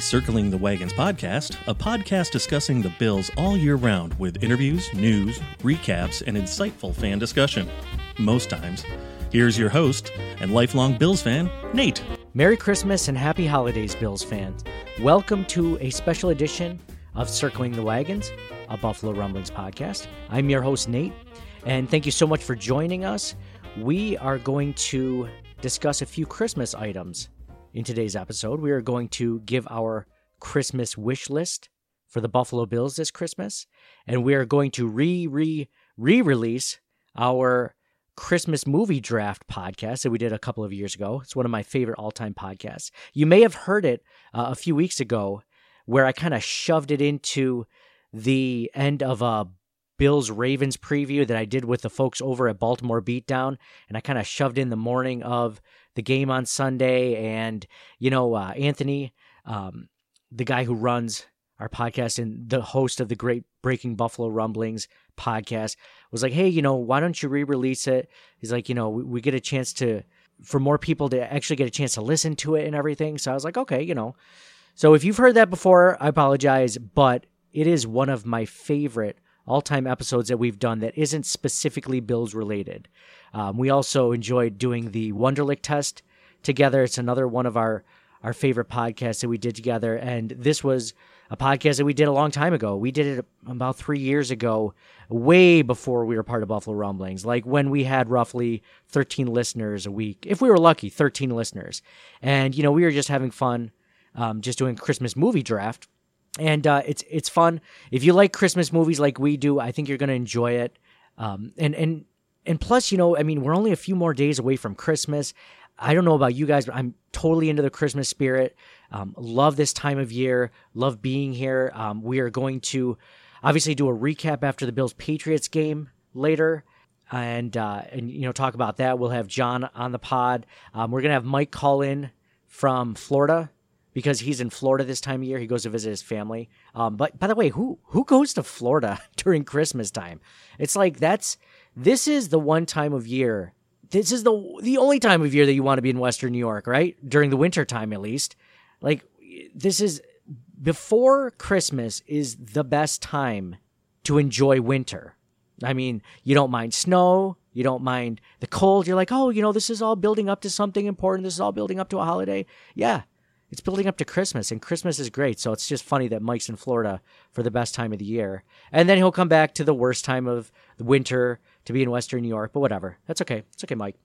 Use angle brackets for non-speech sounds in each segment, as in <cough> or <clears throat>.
Circling the Wagons podcast, a podcast discussing the Bills all year round with interviews, news, recaps, and insightful fan discussion. Most times. Here's your host and lifelong Bills fan, Nate. Merry Christmas and Happy Holidays, Bills fans. Welcome to a special edition of Circling the Wagons, a Buffalo Rumblings podcast. I'm your host, Nate, and thank you so much for joining us. We are going to discuss a few Christmas items in today's episode. We are going to give our Christmas wish list for the Buffalo Bills this Christmas, and we are going to re re re release our Christmas movie draft podcast that we did a couple of years ago. It's one of my favorite all time podcasts. You may have heard it uh, a few weeks ago where I kind of shoved it into the end of a Bills Ravens preview that I did with the folks over at Baltimore Beatdown, and I kind of shoved in the morning of the game on Sunday. And, you know, uh, Anthony, um, the guy who runs our podcast and the host of the great Breaking Buffalo Rumblings podcast, was like, hey, you know, why don't you re release it? He's like, you know, we, we get a chance to, for more people to actually get a chance to listen to it and everything. So I was like, okay, you know. So if you've heard that before, I apologize, but it is one of my favorite all time episodes that we've done that isn't specifically Bills related. Um, we also enjoyed doing the Wonderlic test together. It's another one of our, our favorite podcasts that we did together. And this was a podcast that we did a long time ago. We did it about three years ago, way before we were part of Buffalo Rumblings, like when we had roughly 13 listeners a week. If we were lucky, 13 listeners. And, you know, we were just having fun, um, just doing Christmas movie draft and uh, it's it's fun. If you like Christmas movies like we do, I think you're going to enjoy it. Um, and and and plus, you know, I mean, we're only a few more days away from Christmas. I don't know about you guys, but I'm totally into the Christmas spirit. Um, love this time of year. Love being here. Um, we are going to obviously do a recap after the Bills Patriots game later. And uh, and you know talk about that. We'll have John on the pod. Um, we're gonna have Mike call in from Florida because he's in Florida this time of year. He goes to visit his family. Um, but by the way, who who goes to Florida <laughs> during Christmas time? It's like that's this is the one time of year. This is the the only time of year that you want to be in Western New York, right? During the winter time, at least. Like this is before Christmas is the best time to enjoy winter. I mean, you don't mind snow, you don't mind the cold. You're like, oh, you know, this is all building up to something important. This is all building up to a holiday. Yeah, it's building up to Christmas, and Christmas is great. So it's just funny that Mike's in Florida for the best time of the year, and then he'll come back to the worst time of the winter to be in Western New York. But whatever, that's okay. It's okay, Mike.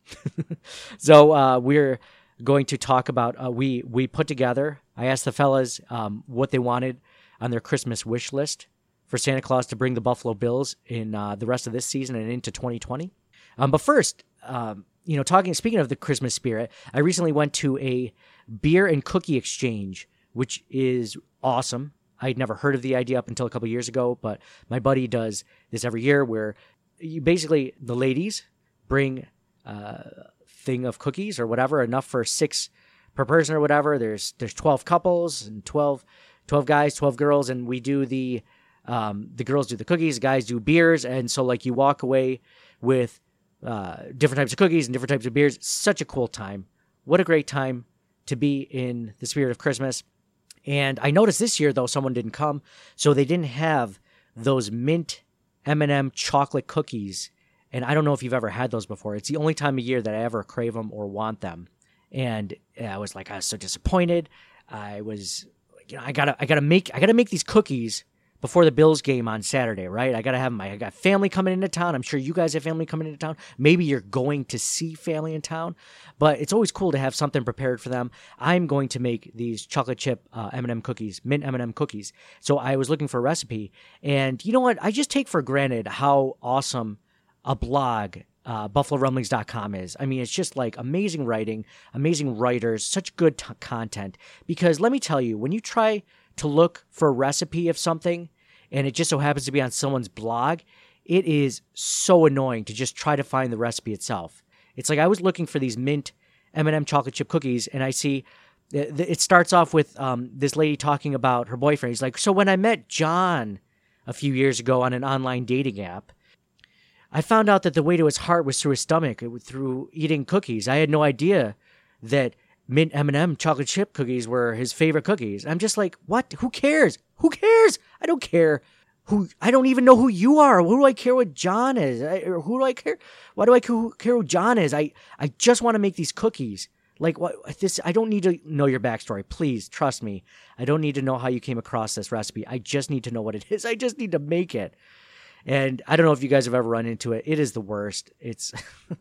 <laughs> so uh, we're going to talk about uh, we we put together. I asked the fellas um, what they wanted on their Christmas wish list for Santa Claus to bring the Buffalo Bills in uh, the rest of this season and into 2020. Um, but first, um, you know, talking speaking of the Christmas spirit, I recently went to a beer and cookie exchange, which is awesome. I'd never heard of the idea up until a couple years ago, but my buddy does this every year where you basically the ladies bring a thing of cookies or whatever, enough for six per person or whatever. There's there's 12 couples and 12, 12 guys, 12 girls, and we do the um, the girls do the cookies, the guys do beers, and so like you walk away with uh, different types of cookies and different types of beers. Such a cool time. What a great time to be in the spirit of Christmas. And I noticed this year though someone didn't come, so they didn't have those mint M&M chocolate cookies. And I don't know if you've ever had those before. It's the only time of year that I ever crave them or want them. And I was like, I was so disappointed. I was, you know, I gotta, I gotta make, I gotta make these cookies before the Bills game on Saturday, right? I got to have my I got family coming into town. I'm sure you guys have family coming into town. Maybe you're going to see family in town, but it's always cool to have something prepared for them. I'm going to make these chocolate chip uh, M&M cookies, mint M&M cookies. So I was looking for a recipe, and you know what? I just take for granted how awesome a blog uh, buffalorumblings.com is. I mean, it's just like amazing writing, amazing writers, such good t- content. Because let me tell you, when you try to look for a recipe of something and it just so happens to be on someone's blog, it is so annoying to just try to find the recipe itself. It's like I was looking for these mint M&M chocolate chip cookies and I see it starts off with um, this lady talking about her boyfriend. He's like, "So when I met John a few years ago on an online dating app, I found out that the way to his heart was through his stomach, through eating cookies. I had no idea that mint M&M chocolate chip cookies were his favorite cookies. I'm just like, what? Who cares? Who cares? I don't care. Who? I don't even know who you are. Who do I care what John is? I, who do I care? Why do I care who John is? I I just want to make these cookies. Like what this? I don't need to know your backstory. Please trust me. I don't need to know how you came across this recipe. I just need to know what it is. I just need to make it. And I don't know if you guys have ever run into it. It is the worst. It's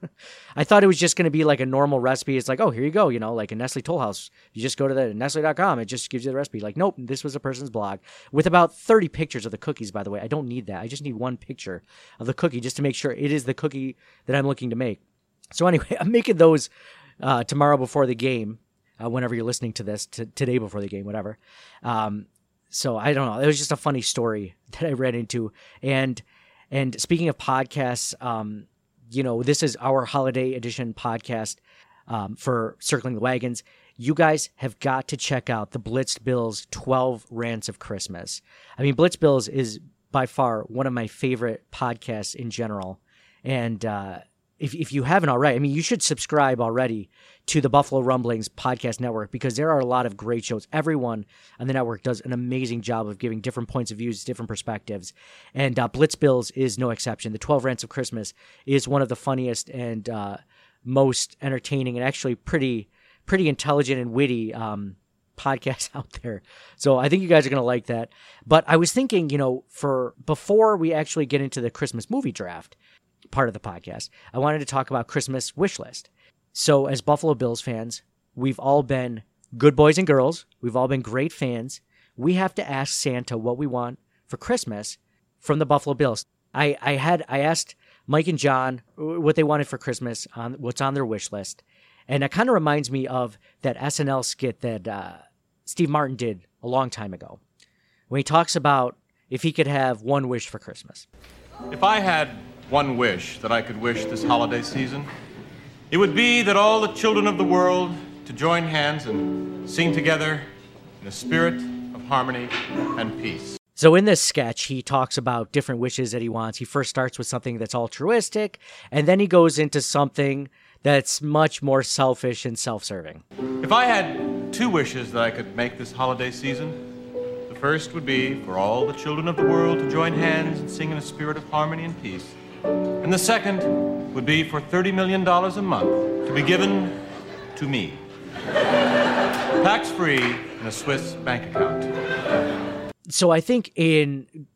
<laughs> I thought it was just going to be like a normal recipe. It's like, oh, here you go, you know, like a Nestle Toll House. You just go to the nestle.com, it just gives you the recipe. Like, nope, this was a person's blog with about 30 pictures of the cookies, by the way. I don't need that. I just need one picture of the cookie just to make sure it is the cookie that I'm looking to make. So anyway, <laughs> I'm making those uh, tomorrow before the game. Uh, whenever you're listening to this, t- today before the game, whatever. Um, so I don't know. It was just a funny story <laughs> that I read into. And and speaking of podcasts, um, you know, this is our holiday edition podcast um, for Circling the Wagons. You guys have got to check out the Blitz Bills 12 Rants of Christmas. I mean, Blitz Bills is by far one of my favorite podcasts in general. And uh, if, if you haven't already, I mean, you should subscribe already to the Buffalo Rumblings podcast network because there are a lot of great shows. Everyone on the network does an amazing job of giving different points of views, different perspectives. And uh, Blitz Bills is no exception. The 12 Rants of Christmas is one of the funniest and uh, most entertaining and actually pretty, pretty intelligent and witty um, podcasts <laughs> out there. So I think you guys are going to like that. But I was thinking, you know, for before we actually get into the Christmas movie draft, part of the podcast, I wanted to talk about Christmas wish list. So, as Buffalo Bills fans, we've all been good boys and girls. We've all been great fans. We have to ask Santa what we want for Christmas from the Buffalo Bills. I, I had I asked Mike and John what they wanted for Christmas on what's on their wish list, and it kind of reminds me of that SNL skit that uh, Steve Martin did a long time ago, when he talks about if he could have one wish for Christmas. If I had one wish that I could wish this holiday season. It would be that all the children of the world to join hands and sing together in a spirit of harmony and peace. So in this sketch, he talks about different wishes that he wants. He first starts with something that's altruistic, and then he goes into something that's much more selfish and self-serving. If I had two wishes that I could make this holiday season, the first would be for all the children of the world to join hands and sing in a spirit of harmony and peace. And the second would be for $30 million a month to be given to me. Tax free in a Swiss bank account. So I think, in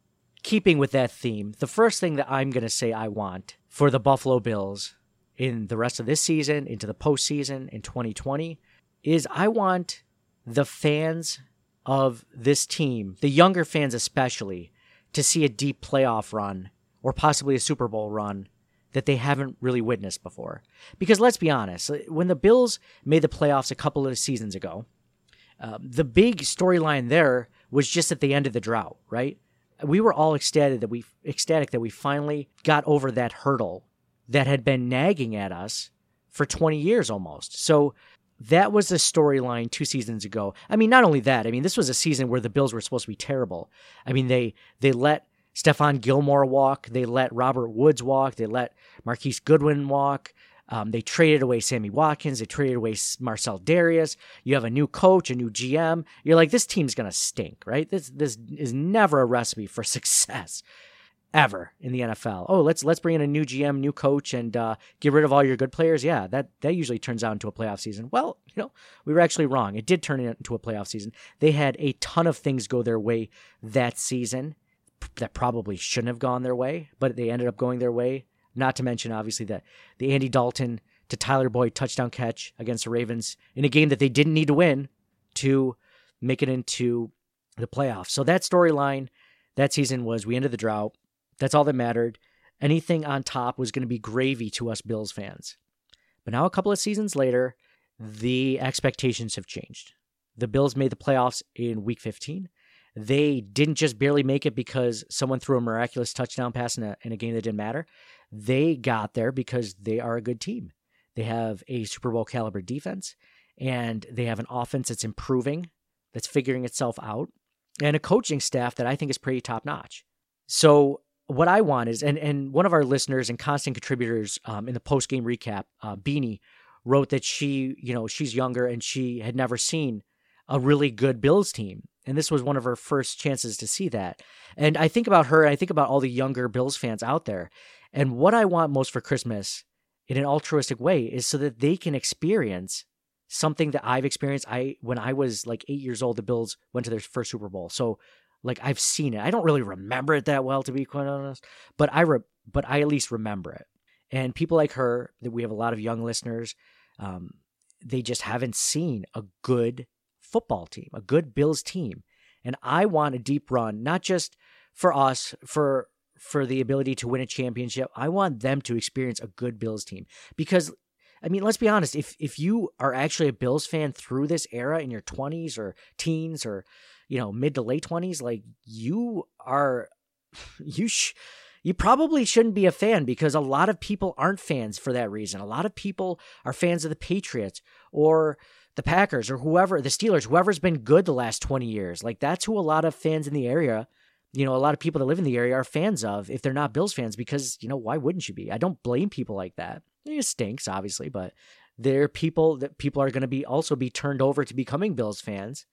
keeping with that theme, the first thing that I'm going to say I want for the Buffalo Bills in the rest of this season, into the postseason in 2020, is I want the fans of this team, the younger fans especially, to see a deep playoff run or possibly a Super Bowl run that they haven't really witnessed before. Because let's be honest, when the Bills made the playoffs a couple of seasons ago, uh, the big storyline there was just at the end of the drought, right? We were all ecstatic that we ecstatic that we finally got over that hurdle that had been nagging at us for 20 years almost. So that was the storyline two seasons ago. I mean, not only that, I mean, this was a season where the Bills were supposed to be terrible. I mean, they they let Stephon Gilmore walk. They let Robert Woods walk. They let Marquise Goodwin walk. Um, they traded away Sammy Watkins. They traded away Marcell Dareus. You have a new coach, a new GM. You're like, this team's gonna stink, right? This this is never a recipe for <laughs> success, ever in the NFL. Oh, let's let's bring in a new GM, new coach, and uh, get rid of all your good players. Yeah, that that usually turns out into a playoff season. Well, you know, we were actually wrong. It did turn into a playoff season. They had a ton of things go their way that season that probably shouldn't have gone their way, but they ended up going their way. Not to mention, obviously, that the Andy Dalton to Tyler Boyd touchdown catch against the Ravens in a game that they didn't need to win to make it into the playoffs. So that storyline that season was we ended the drought. That's all that mattered. Anything on top was going to be gravy to us Bills fans. But now, a couple of seasons later, the expectations have changed. The Bills made the playoffs in week 15. They didn't just barely make it because someone threw a miraculous touchdown pass in a, in a game that didn't matter. They got there because they are a good team. They have a Super Bowl caliber defense, and they have an offense that's improving, that's figuring itself out, and a coaching staff that I think is pretty top notch. So what I want is, and and one of our listeners and constant contributors um, in the post game recap, uh, Beanie, wrote that she, you know, she's younger and she had never seen a really good Bills team, and this was one of her first chances to see that. And I think about her, and I think about all the younger Bills fans out there, and what I want most for Christmas, in an altruistic way, is so that they can experience something that I've experienced. I when I was like eight years old, the Bills went to their first Super Bowl, so like I've seen it. I don't really remember it that well, to be quite honest, but I re- but I at least remember it. And people like her, that we have a lot of young listeners, um, they just haven't seen a good football team, a good Bills team. And I want a deep run, not just for us, for for the ability to win a championship. I want them to experience a good Bills team because I mean, let's be honest, if if you are actually a Bills fan through this era in your 20s or teens or you know, mid to late 20s, like you are <laughs> you sh- you probably shouldn't be a fan because a lot of people aren't fans for that reason. A lot of people are fans of the Patriots or the Packers or whoever, the Steelers, whoever's been good the last 20 years. Like that's who a lot of fans in the area, you know, a lot of people that live in the area are fans of if they're not Bills fans because, you know, why wouldn't you be? I don't blame people like that. It stinks obviously, but there are people that people are going to be also be turned over to becoming Bills fans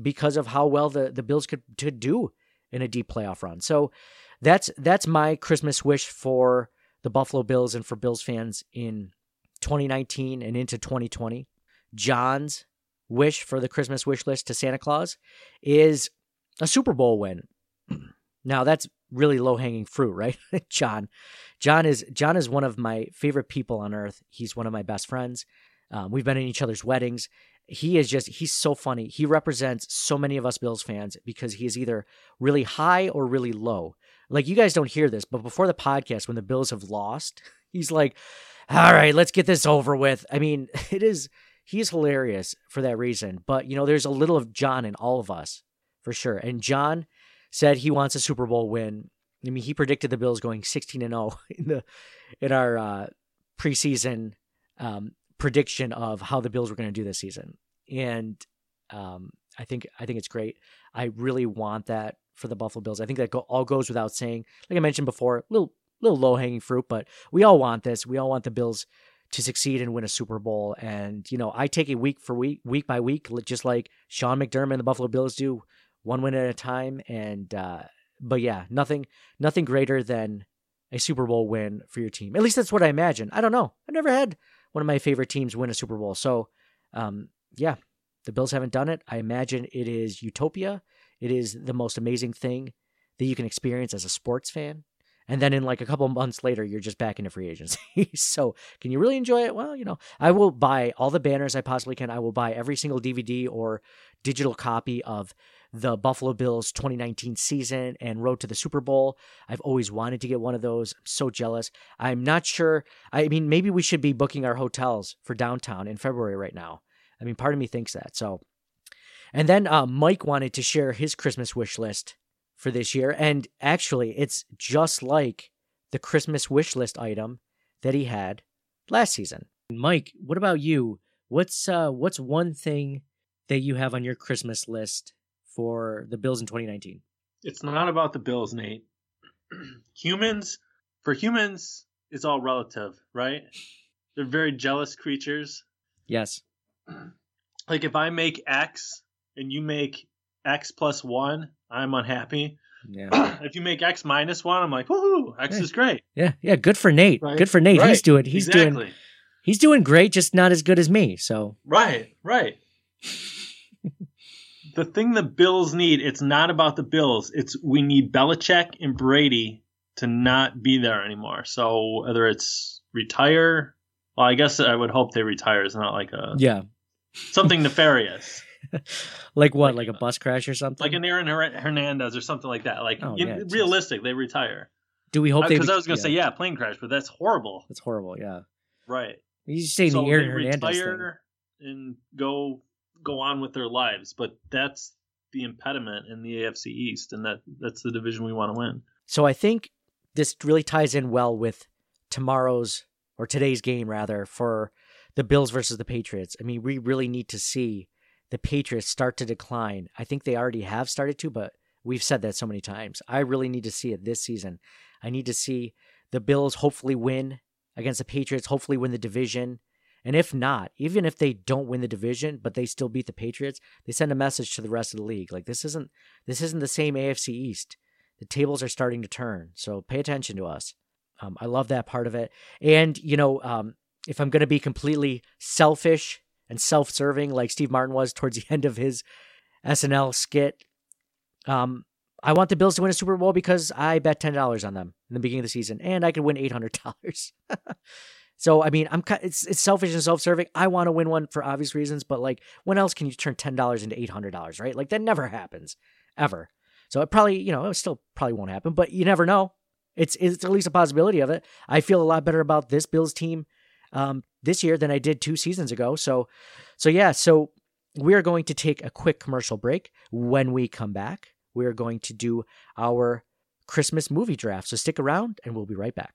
because of how well the, the Bills could, could do in a deep playoff run. So that's that's my Christmas wish for the Buffalo Bills and for Bills fans in 2019 and into 2020. John's wish for the Christmas wish list to Santa Claus is a Super Bowl win. <clears throat> Now that's really low hanging fruit, right? <laughs> John, John is John is one of my favorite people on earth. He's one of my best friends. Um, we've been in each other's weddings he is just he's so funny. He represents so many of us Bills fans because he is either really high or really low. Like you guys don't hear this, but before the podcast when the Bills have lost, <laughs> he's like, "All right, let's get this over with." I mean, <laughs> it is he's hilarious for that reason, but you know, there's a little of John in all of us for sure. And John said he wants a Super Bowl win. I mean, he predicted the Bills going 16 and 0 <laughs> in the in our uh, preseason um, prediction of how the Bills were going to do this season, and um, I think I think it's great. I really want that for the Buffalo Bills. I think that go, all goes without saying. Like I mentioned before, little little low hanging fruit, but we all want this. We all want the Bills to succeed and win a Super Bowl. And you know, I take it week for week, week by week, just like Sean McDermott and the Buffalo Bills do, one win at a time. And uh, but yeah, nothing nothing greater than a Super Bowl win for your team. At least that's what I imagine. I don't know. I've never had one of my favorite teams win a Super Bowl. So, um, yeah, the Bills haven't done it. I imagine it is utopia. It is the most amazing thing that you can experience as a sports fan. And then in like a couple months later, you're just back into free agency. <laughs> so can you really enjoy it? Well, you know, I will buy all the banners I possibly can. I will buy every single DVD or digital copy of the Buffalo Bills 2019 season and road to the Super Bowl. I've always wanted to get one of those. I'm so jealous. I'm not sure. I mean, maybe we should be booking our hotels for downtown in February right now. I mean, part of me thinks that. So, and then uh, Mike wanted to share his Christmas wish list for this year. And actually, it's just like the Christmas wish list item that he had last season. Mike, what about you? What's uh what's one thing that you have on your Christmas list for the Bills in 2019? It's not about the Bills, Nate. <clears throat> humans, for humans, it's all relative, right? They're very jealous creatures. Yes. Like if I make X and you make X plus one, I'm unhappy. Yeah. <clears throat> if you make X minus one, I'm like, woohoo, X is great. Yeah, yeah. Good for Nate. Right. Good for Nate. Right. He's doing. He's exactly. doing. He's doing great. Just not as good as me. So Right, right. <laughs> the thing the Bills need, it's not about the Bills. It's we need Belichick and Brady to not be there anymore. So whether it's retire, well, I guess I would hope they retire. It's not like a Yeah. something nefarious, <laughs> Like what? Like a uh, bus crash or something? like an Aaron Her- Hernandez or something like that. Like Oh, yeah, it's realistic, they retire. Do we hope uh, they? Because I was gonna say yeah, plane crash, but that's horrible. That's horrible. Yeah. Right. You say so the Aaron they Hernandez thing. and go go on with their lives, but that's the impediment in the AFC East, and that that's the division we want to win. So I think this really ties in well with tomorrow's or today's game rather for the Bills versus the Patriots. I mean, we really need to see the Patriots start to decline. I think they already have started to, but we've said that so many times. I really need to see it this season. I need to see the Bills hopefully win against the Patriots, hopefully win the division. And if not, even if they don't win the division, but they still beat the Patriots, they send a message to the rest of the league. Like this isn't this isn't the same AFC East the tables are starting to turn. So pay attention to us. Um, I love that part of it. And, you know, um, if I'm going to be completely selfish and self serving like Steve Martin was towards <laughs> the end of his SNL skit, um, I want the Bills to win a Super Bowl because I bet $10 on them in the beginning of the season and I could win $800. <laughs> so, I mean, I'm it's, it's selfish and self serving. I want to win one for obvious reasons, but like, when else can you turn $10 into $800, right? Like, that never happens ever. So it probably, you know, it still probably won't happen, but you never know. It's it's at least a possibility of it. I feel a lot better about this Bills team um, this year than I did two seasons ago. So, so yeah. So we are going to take a quick commercial break. When we come back, we are going to do our Christmas movie draft. So stick around, and we'll be right back.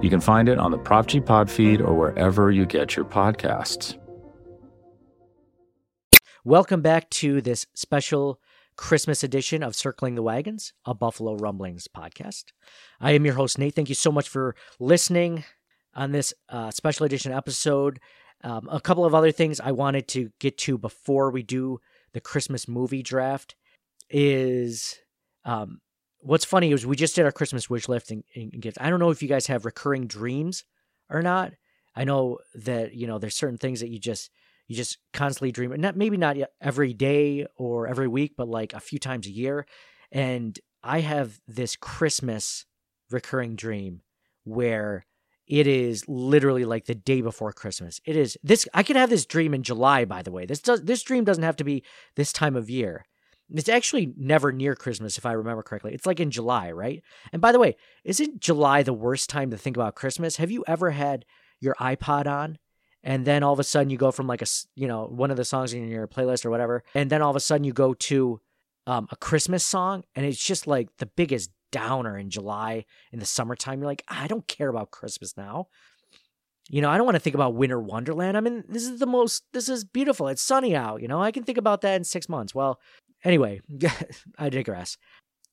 You can find it on the Prop G Pod feed or wherever you get your podcasts. Welcome back to this special Christmas edition of Circling the Wagons, a Buffalo Rumblings podcast. I am your host, Nate. Thank you so much for listening on this uh, special edition episode. Um, a couple of other things I wanted to get to before we do the Christmas movie draft is um, what's funny is we just did our Christmas wish list and, gifts. I don't know if you guys have recurring dreams or not. I know that you know there's certain things that you just you just constantly dream not maybe not every day or every week but like a few times a year and i have this christmas recurring dream where it is literally like the day before christmas it is this i can have this dream in july by the way this does this dream doesn't have to be this time of year it's actually never near christmas if i remember correctly. It's like in july right? And by the way isn't july the worst time to think about christmas? Have you ever had your ipod on and then all of a sudden you go from like a you know one of the songs in your playlist or whatever and then all of a sudden you go to um, a christmas song and it's just like the biggest downer in july in the summertime? You're like i don't care about christmas now. You know i don't want to think about winter wonderland. I mean this is the most this is beautiful. It's sunny out you know? I can think about that in six months. Well anyway <laughs> i digress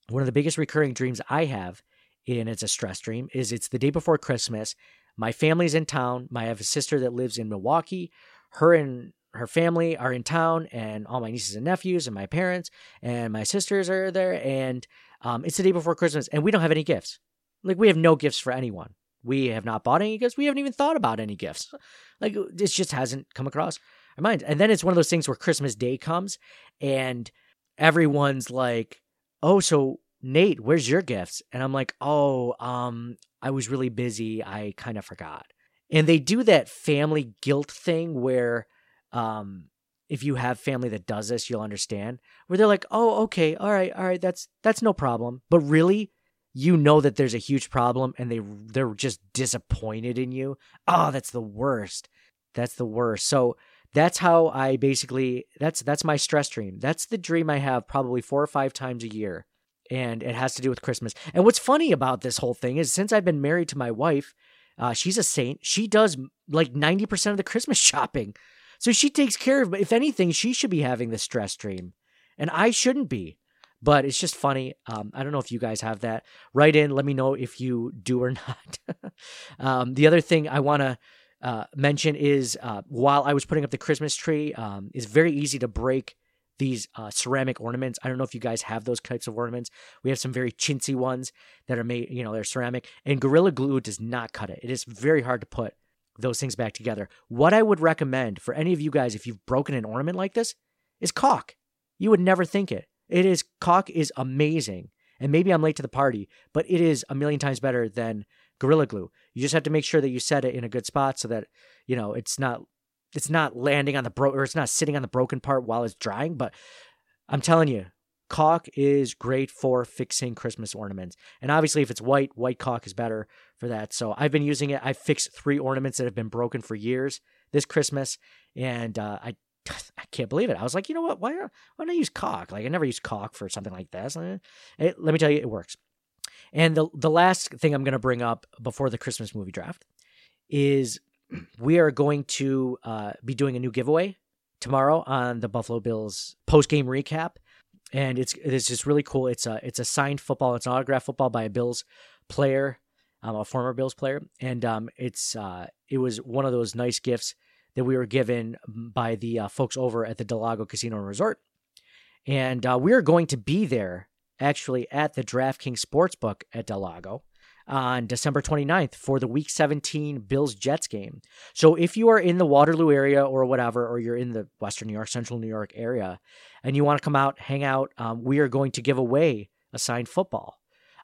one of the biggest recurring dreams i have and it's a stress dream is it's the day before christmas my family's in town. I have a sister that lives in Milwaukee. Her and her family are in town, and all my nieces and nephews, and my parents, and my sisters are there. And um, it's the day before Christmas, and we don't have any gifts. Like, we have no gifts for anyone. We have not bought any gifts. We haven't even thought about any gifts. <laughs> Like, this just hasn't come across our mind. And then it's one of those things where Christmas Day comes, and everyone's like, oh, so Nate, where's your gifts? And I'm like, oh, um, I was really busy. I kind of forgot. And they do that family guilt thing where, um, if you have family that does this, you'll understand. Where they're like, oh, okay, all right, all right, that's that's no problem. But really, you know that there's a huge problem, and they they're just disappointed in you. Oh, that's the worst. That's the worst. So that's how I basically that's that's my stress dream. That's the dream I have probably four or five times a year and it has to do with Christmas. And what's funny about this whole thing is since I've been married to my wife, uh, she's a saint. She does like 90% of the Christmas <laughs> shopping. So she takes care of, if anything, she should be having the stress dream. And I shouldn't be. but it's just funny. Um, I don't know if you guys have that. Write in, let me know if you do or <laughs> not. um, the other thing I want to uh, mention is uh, while I was putting up the Christmas tree, um, it's very easy to break these uh, ceramic ornaments. I don't know if you guys have those types of ornaments. We have some very chintzy ones that are made, you know, they're ceramic, and Gorilla Glue does not cut it. It is very hard to put those things back together. What I would recommend for any of you guys, if you've broken an ornament like this, is caulk. You would never think it. It is caulk is amazing. And maybe I'm late to the party, but it is a million times better than Gorilla Glue. You just have to make sure that you set it in a good spot so that, you know, it's not it's not landing on the bro or it's not sitting on the broken part while it's drying, but I'm telling you, caulk is great for fixing Christmas ornaments. And obviously if it's white, white caulk is better for that. So I've been using it. I've fixed three ornaments that have been broken for years this Christmas and uh, I <sighs> I can't believe it. I was like, you know what? Why, why don't I use caulk? Like, I never use caulk for something like this. It, let me tell you, it works. And the the last thing I'm going to bring up before the Christmas movie draft is we are going to uh, be doing a new giveaway tomorrow on the Buffalo Bills post game recap, and it's it's just really cool. It's a it's a signed football. It's an autographed football by a Bills player, um, a former Bills player, and um, it's uh, it was one of those nice gifts that we were given by the uh, folks over at the Del Lago Casino and Resort. And uh, we're going to be there actually at the DraftKings Sportsbook at Del Lago on December 29th for the Week 17 Bills Jets game. So if you are in the Waterloo area or whatever, or you're in the Western New York, Central New York area, and you want to come out, hang out, um, we are going to give away a signed football.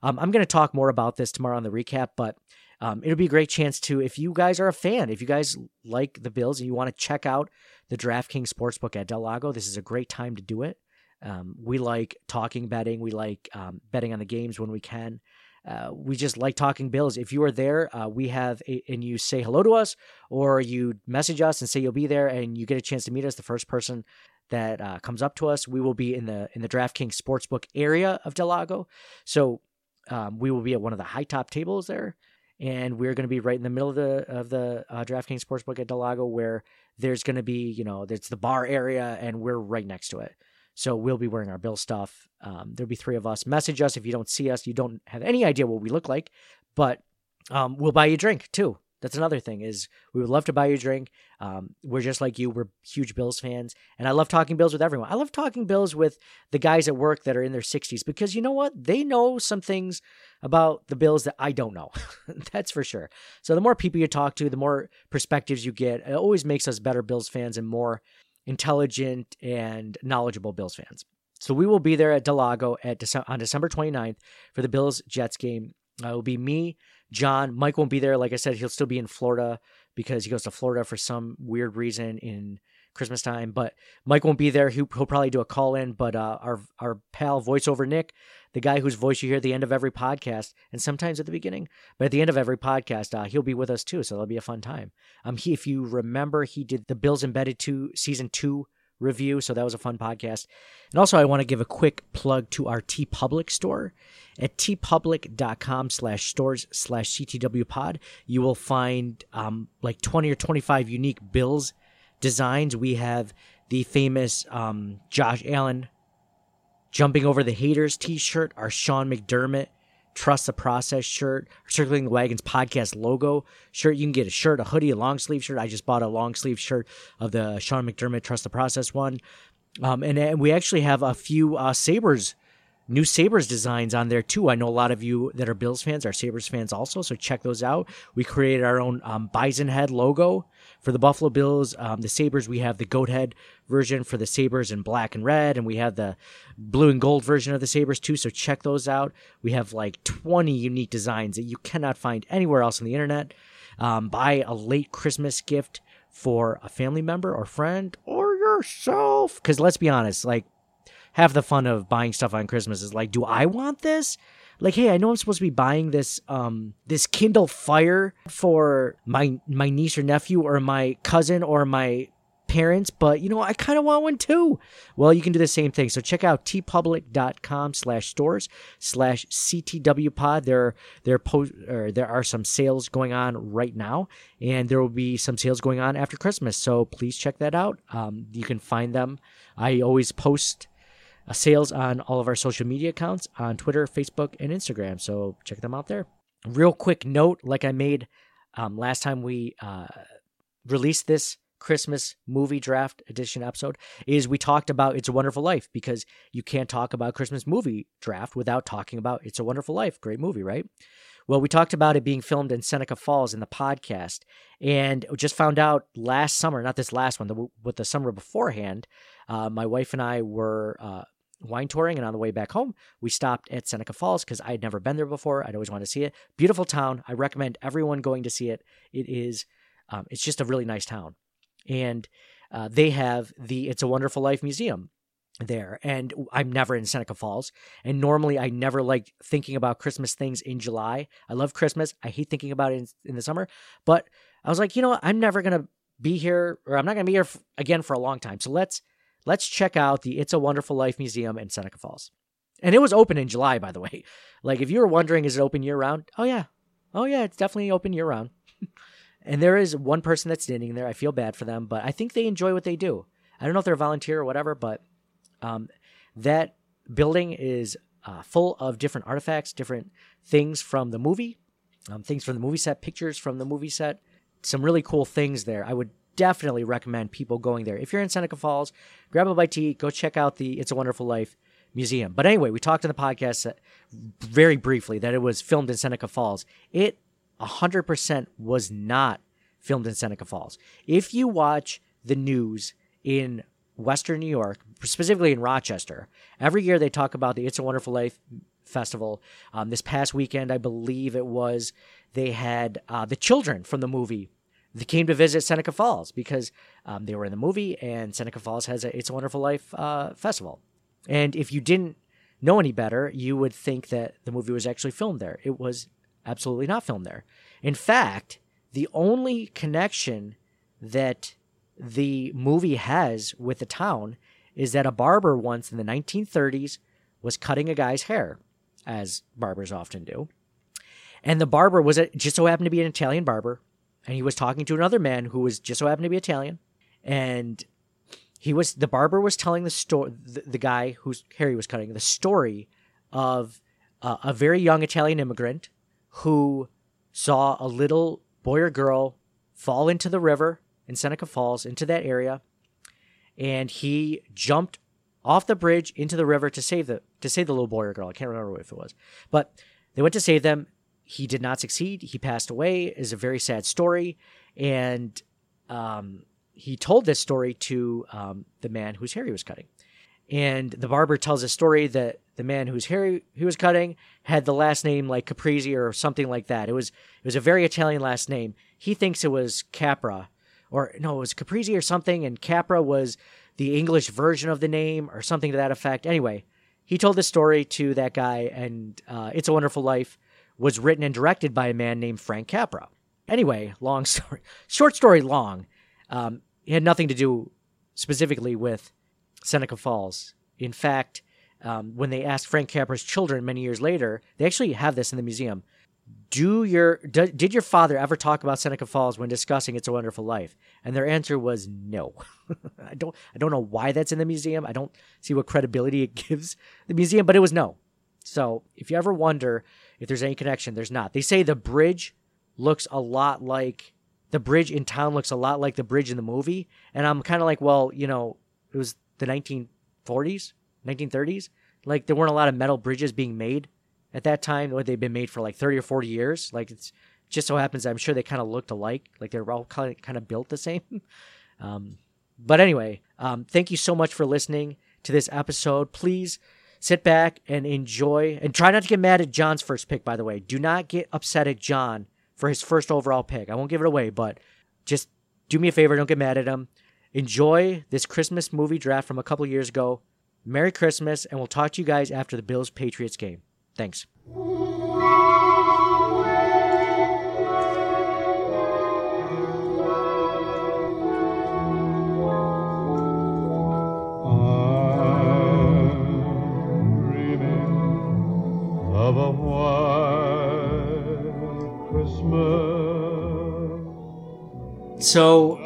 Um, I'm going to talk more about this tomorrow on the recap, but um, it'll be a great chance to, if you guys are a fan, if you guys like the Bills and you want to check out the DraftKings Sportsbook at Del Lago, this is a great time to do it. Um, we like talking betting. We like um, betting on the games when we can. Uh, we just like talking Bills. If you are there, uh, we have a, and you say hello to us, or you message us and say you'll be there, and you get a chance to meet us. The first person that uh, comes up to us, we will be in the in the DraftKings Sportsbook area of Del Lago. So um, we will be at one of the high top tables there and we're going to be right in the middle of the of the uh, DraftKings Sportsbook at Del Lago, where there's going to be you know there's the bar area, and we're right next to it. So we'll be wearing our Bill stuff. Um, there'll be three of us. Message us if you don't see us. You don't have any idea what we look like, but um, we'll buy you a drink too. That's another thing is we would love to buy you a drink. Um, we're just like you. We're huge Bills fans, and I love talking Bills with everyone. I love talking Bills with the guys at work that are in their 60s because you know what? They know some things about the Bills that I don't know. <laughs> That's for sure. So the more people you talk to, the more perspectives you get. It always makes us better Bills fans and more intelligent and knowledgeable Bills fans. So we will be there at Del Lago at Dece- on December 29th for the Bills Jets game. Uh, it will be me, John. Mike won't be there. Like I said, he'll still be in Florida because he goes to Florida for some weird reason in Christmas time. But Mike won't be there. He'll, he'll probably do a call in. But uh, our our pal voiceover Nick, the guy whose voice you hear at the end of every podcast, and sometimes at the beginning, but at the end of every podcast, uh, he'll be with us too. So that'll be a fun time. Um, he, if you remember, he did the Bills Embedded two season two review. So that was a fun podcast. And also, I want to give a quick plug to our TeePublic store at teepublic.com slash stores slash CTW pod. You will find um, like 20 or 25 unique bills designs. We have the famous um, Josh Allen jumping over the haters t shirt, our Sean McDermott Trust the Process shirt, Circling the Wagons podcast logo shirt. You can get a shirt, a hoodie, a long sleeve shirt. I just bought a long sleeve shirt of the Sean McDermott Trust the Process one. Um, and, and we actually have a few uh, Sabres new Sabres designs on there too. I know a lot of you that are Bills fans are Sabres fans also, so check those out. We created our own um, bison head logo for the Buffalo Bills. Um, the Sabres, we have the goat head version for the Sabres in black and red, and we have the blue and gold version of the Sabres too, so check those out. We have like 20 unique designs that you cannot find anywhere else on the internet. Um, buy a late Christmas gift for a family member or friend or yourself. Because let's be honest, like half the fun of buying stuff on Christmas is like, do I want this? Like, hey, I know I'm supposed to be buying this um this Kindle Fire for my my niece or nephew or my cousin or my parents, but you know, I kind of want one too. Well, you can do the same thing. So check out teepublic.com slash stores slash CTW pod. There, there, po- there are some sales going on right now, and there will be some sales going on after Christmas. So please check that out. Um, you can find them. I always post sales on all of our social media accounts on Twitter, Facebook, and Instagram. So check them out there. Real quick note like I made um, last time we uh, released this Christmas movie draft edition episode is we talked about It's a Wonderful Life because you can't talk about Christmas movie draft without talking about It's a Wonderful Life. Great movie, right? Well, we talked about it being filmed in Seneca Falls in the podcast, and just found out last summer, not this last one, but the summer beforehand, uh, my wife and I were uh, wine touring, and on the way back home, we stopped at Seneca Falls because I had never been there before. I'd always wanted to see it. Beautiful town. I recommend everyone going to see it. It is, um, it's just a really nice town, and uh, they have the It's a Wonderful Life Museum there and I'm never in Seneca Falls and normally I never like thinking about Christmas things in July. I love Christmas. I hate thinking about it in, in the summer, but I was like, you know what? I'm never to be here or I'm not to be here f- again for a long time. So let's let's check out the It's a Wonderful Life Museum in Seneca Falls. And it was open in July by the way. <laughs> Like if you were wondering is it open year round? Oh yeah. Oh yeah, it's definitely open year round. <laughs> and there is one person that's standing there. I feel bad for them, but I think they enjoy what they do. I don't know if they're a volunteer or whatever, but um, that building is uh, full of different artifacts, different things from the movie, um, things from the movie set, pictures from the movie set. Some really cool things there. I would definitely recommend people going there. If you're in Seneca Falls, grab a bite to eat, go check out the It's a Wonderful Life Museum. But anyway, we talked in the podcast very briefly that it was filmed in Seneca Falls. It 100% was not filmed in Seneca Falls. If you watch the news in Western New York, specifically in Rochester. Every year they talk about the It's a Wonderful Life festival. Um, this past weekend, I believe it was, they had uh, the children from the movie they came to visit Seneca Falls because um, they were in the movie, and Seneca Falls has a It's a Wonderful Life uh, festival. And if you didn't know any better, you would think that the movie was actually filmed there. It was absolutely not filmed there. In fact, the only connection that the movie has with the town is that a barber once in the 1930s was cutting a guy's hair, as barbers often do. And the barber was a, just so happened to be an Italian barber, and he was talking to another man who was just so happened to be Italian, and he was the barber was telling the story the, the, guy whose hair he was cutting the story of uh, a very young Italian immigrant who saw a little boy or girl fall into the river in Seneca Falls into that area, and he jumped off the bridge into the river to save the to save the little boy or girl. I can't remember if it was, but they went to save them. He did not succeed. He passed away. Is a very sad story, and um, he told this story to um, the man whose hair he was cutting. And the barber tells a story that the man whose hair he was cutting had the last name like Caprese or something like that. It was it was a very Italian last name. He thinks it was Capra, or no, it was Caprese or something, and Capra was the English version of the name or something to that effect. Anyway, he told this story to that guy, and uh, It's a Wonderful Life was written and directed by a man named Frank Capra. Anyway, long <laughs> story, short story long. Um, it had nothing to do specifically with Seneca Falls. In fact, um, when they asked Frank Capra's children many years later, they actually have this in the museum do your do, did your father ever talk about Seneca Falls when discussing It's a Wonderful Life? And their answer was no. <laughs> I don't I don't know why that's in the museum. I don't see what credibility it <laughs> gives the museum, but it was no. So if you ever wonder if there's any connection, there's not. They say the bridge looks a lot like the bridge in town looks a lot like the bridge in the movie, and I'm kind of like, well, you know, it was the 1940s, 1930s. Like there weren't a lot of metal bridges being made at that time. Or they've been made for like 30 or 40 years. Like it's just so happens i'm sure they kind of looked alike. Like they're all kind of, built the same. <laughs> Um, but anyway um, thank you so much for listening to this episode. Please sit back and enjoy and try not to get mad at john's first pick by the way. Do not get upset at john for his first overall pick. I won't give it away but just do me a favor don't get mad at him. Enjoy this christmas movie draft from a couple years ago. Merry christmas and we'll talk to you guys after the bills patriots game. Thanks. So,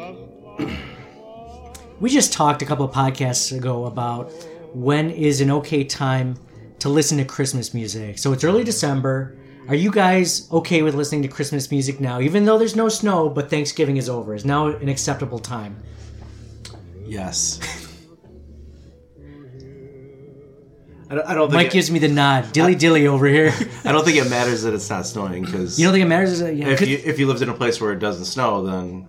<clears throat> we just talked a couple of podcasts ago about when is an okay time to listen to Christmas music. So it's early December. Are you guys okay with listening to Christmas music now, even though there's no snow, but Thanksgiving is over? Is now an acceptable time? Yes. <laughs> I don't, I don't think Mike it, gives me the nod. Dilly dilly over here. <laughs> I don't think it matters that it's not snowing because You don't think it matters? Yeah, if you if you lived in a place where it doesn't snow, then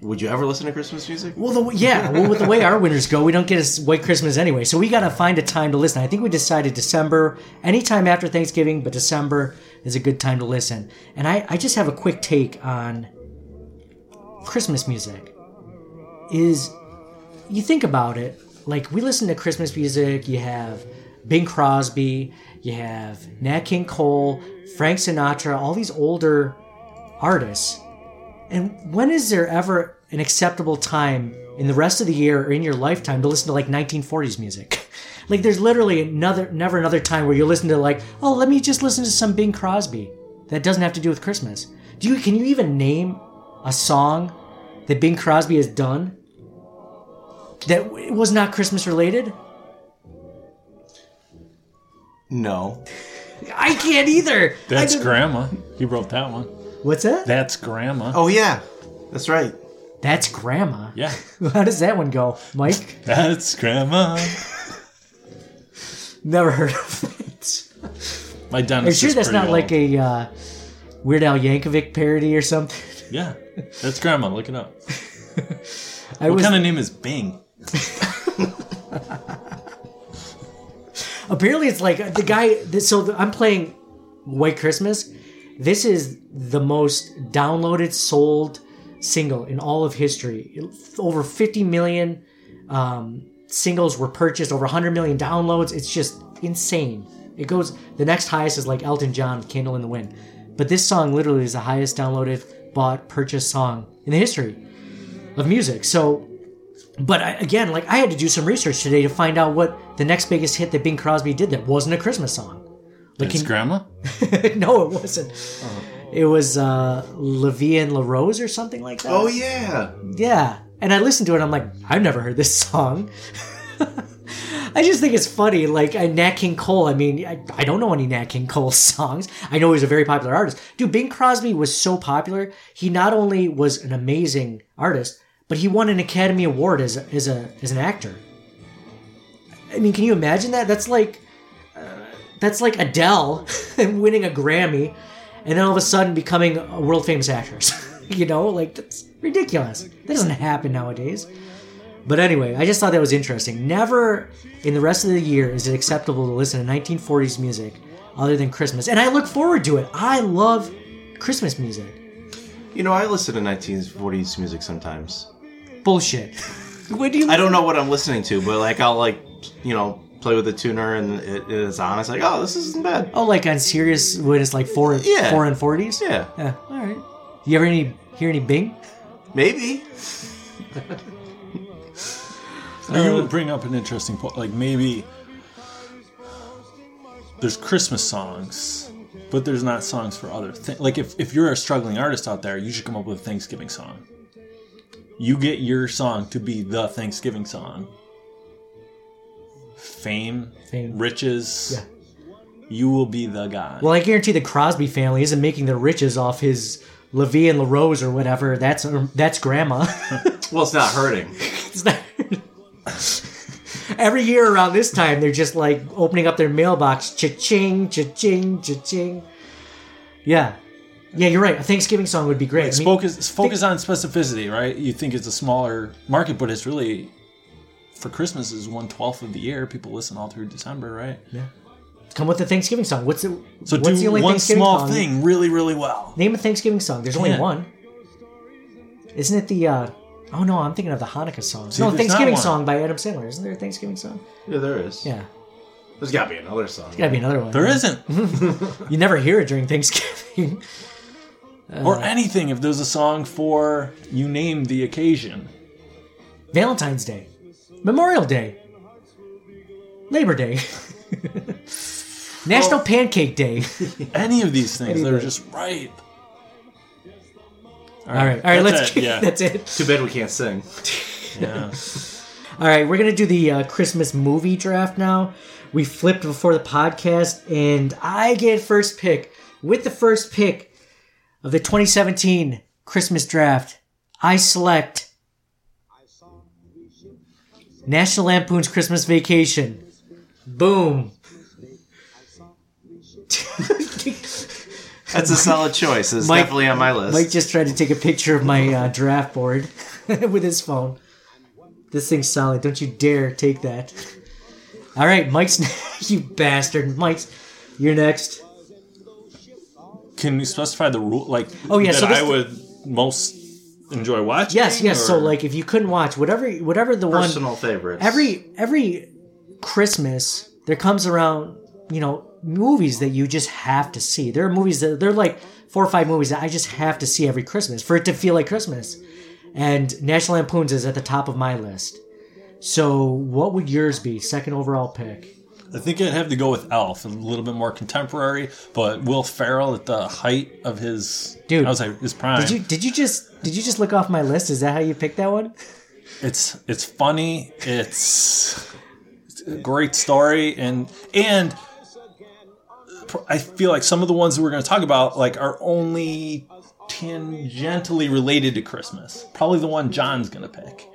would you ever listen to Christmas music? Well, the, yeah. Well, with the way our winters go, we don't get a white Christmas anyway. So we got to find a time to listen. I think we decided December, anytime after Thanksgiving, but December is a good time to listen. And I, I just have a quick take on Christmas music. Is you think about it, like we listen to Christmas music. You have Bing Crosby, you have Nat King Cole, Frank Sinatra, all these older artists. And when is there ever an acceptable time in the rest of the year or in your lifetime to listen to like 1940s music? <laughs> like there's literally another never another time where you listen to like, oh, let me just listen to some Bing Crosby. That doesn't have to do with Christmas. Do you can you even name a song that Bing Crosby has done that w- was not Christmas related? No. I can't either. That's don't- grandma. He wrote that one. What's that? That's grandma. Oh yeah, that's right. That's grandma. Yeah. <laughs> How does that one go, Mike? <laughs> That's grandma. Never heard of it. My Are you dentist. sure that's pretty not like a uh, Weird Al Yankovic parody or something? Yeah. That's grandma. Look it up. <laughs> I What was kind of name is Bing? apparently it's like the guy. This, so I'm playing White Christmas. This is the most downloaded, sold single in all of history. Over 50 million um, singles were purchased. Over 100 million downloads. It's just insane. It goes. The next highest is like Elton John, "Candle in the Wind," but this song literally is the highest downloaded, bought, purchased song in the history of music. So but I, again, like I had to do some research today to find out what the next biggest hit that Bing Crosby did that wasn't a Christmas song. Like, That's can- grandma. <laughs> no, it wasn't. It was uh, La and La Rose or something like that. Oh yeah. yeah. And I listened to it. and I'm like, I've never heard this song. <laughs> I just think it's funny. Like uh, Nat King Cole. I mean, I, I don't know any Nat King Cole <laughs> songs. I know he's a very popular artist. Dude, Bing Crosby was so popular. He not only was an amazing artist, but he won an Academy Award as a, as a as an actor. I mean, can you imagine that? That's like that's like Adele <laughs> winning a Grammy, and then all of a sudden becoming a world famous actress. <laughs> you know, like that's ridiculous. That doesn't happen nowadays. But anyway, I just thought that was interesting. Never in the rest of the year is it acceptable to listen to 1940s music other than Christmas. And I look forward to it. I love Christmas music. You know, I listen to 1940s music sometimes. Bullshit. <laughs> when do you I don't know what I'm listening to, but like I'll like you know play with the tuner and it, it's on. It's like oh, this isn't bad. Oh, like on Sirius when it's like four, Yeah. four and forties. Yeah, Yeah. All right. You ever any hear any Bing? maybe. <laughs> Now, you would bring up an interesting point. Like maybe there's Christmas songs, but there's not songs for other things. Like if, if you're a struggling artist out there, you should come up with a Thanksgiving song. You get your song to be the Thanksgiving song. Fame, Fame. riches. Yeah. You will be the guy. Well, I guarantee the Crosby family isn't making their riches off his Levy and LaRose or whatever. That's um, that's grandma. <laughs> Well, it's not hurting. <laughs> It's not- <laughs> Every year around this time, they're just like opening up their mailbox, cha-ching, cha-ching, cha-ching. Yeah, yeah, you're right. A Thanksgiving song would be great. I mean, focus focus on specificity, right? You think it's a smaller market, but it's really for Christmas is one twelfth of the year. People listen all through December, right? Yeah. Come with a Thanksgiving song. What's the So what's do the only one Thanksgiving small song? thing really, really well. Name a Thanksgiving song. There's only Can't. one. Isn't it the? uh Oh no, I'm thinking of the Hanukkah song. See, no, there's not Thanksgiving one. song by Adam Sandler. Isn't there a Thanksgiving song? Yeah, there is. Yeah, There's got to be another song. There's gotta be another one. There isn't, <laughs> You never hear it during Thanksgiving. <laughs> or anything. If there's a song for you name the occasion, Valentine's Day, Memorial Day, Labor Day, National Pancake Day. <laughs> any of these things that are just right. All right, all right, That's let's. it, yeah. <laughs> That's it. Too bad we can't sing. <laughs> Yeah. All right, we're gonna do the uh, Christmas movie draft now. We flipped before the podcast, and I get first pick. With the first pick of the 2017 Christmas draft, I select National Lampoon's Christmas Vacation. Boom. <laughs> That's a solid choice. It's Mike- definitely on my list. Mike just tried to take a picture of my uh, draft board <laughs> with his phone. This thing's solid. Don't you dare take that. All right, Mike's. <laughs> you bastard. Mike's. You're next. Can you specify the rule? Like, Oh, yeah, that so I would most enjoy watching. Yes, yes. So like, if you couldn't watch whatever, whatever the one Personal favorites. every every Christmas there comes around, you know, movies that you just have to see. There are movies that they're like four or five movies that I just have to see every Christmas for it to feel like Christmas. And National Lampoon's is at the top of my list. So, what would yours be? Second overall pick. I think I'd have to go with Elf, a little bit more contemporary, but Will Ferrell at the height of his Dude, I was like his prime. Did you did you just did you just look off my list? Is that how you picked that one? it's it's funny. It's, it's a great story, and and I feel like some of the ones that we're going to talk about like are only tangentially related to Christmas. Probably the one John's going to pick.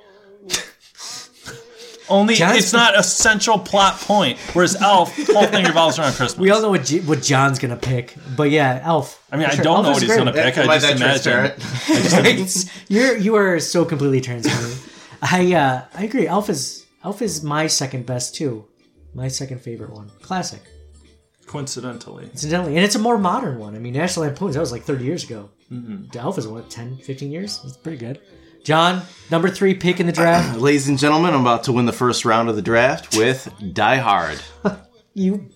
Only John's- it's not a central plot point, whereas Elf, the whole thing revolves around Christmas. We all know what J- what John's gonna pick, but yeah, Elf. I mean, For I sure. don't Elf know what he's great. going to pick. Am I I just that imagine. transparent? <laughs> You're you are so completely transparent. I uh, I agree. Elf is Elf is my second best too. My second favorite one. Classic. Coincidentally, Incidentally, and it's a more modern one. I mean, National Lampoon's that was like 30 years ago. Mm-hmm. Elf is what 10, 15 years. It's pretty good. John, number three pick in the draft. <clears throat> Ladies and gentlemen, I'm about to win the first round of the draft with Die Hard. <laughs> you,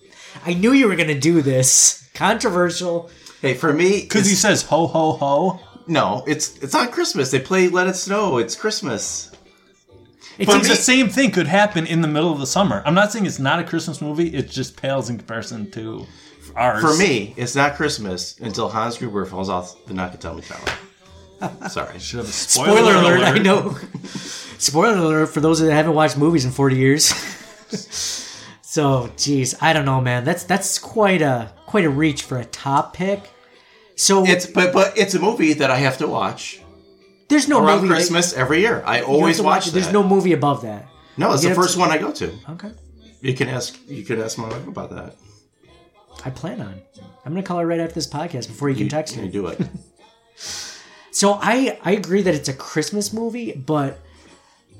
I knew you were gonna do this. Controversial. Hey, for me, because he says ho ho ho. no, it's it's on Christmas. They play "Let It Snow." It's Christmas. It's But ex- the same thing could happen in the middle of the summer. I'm not saying it's not a Christmas movie. It just pales in comparison to ours. For me, it's not Christmas until Hans Gruber falls off the Nakatomi Tower. <laughs> Sorry. should have a Spoiler, spoiler, alert! I know. <laughs> Spoiler alert for those that haven't watched movies in 40 years. <laughs> so, geez, I don't know, man. That's that's quite a quite a reach for a top pick. So It's but but it's a movie that I have to watch there's no around movie Christmas every year. I always watch. that. There's no movie above that. No, it's you the first to- one I go to. Okay, You can ask. You can ask my wife about that. I plan on. I'm gonna call her right after this podcast before you can text You her. do it. So I I agree that it's a Christmas movie, but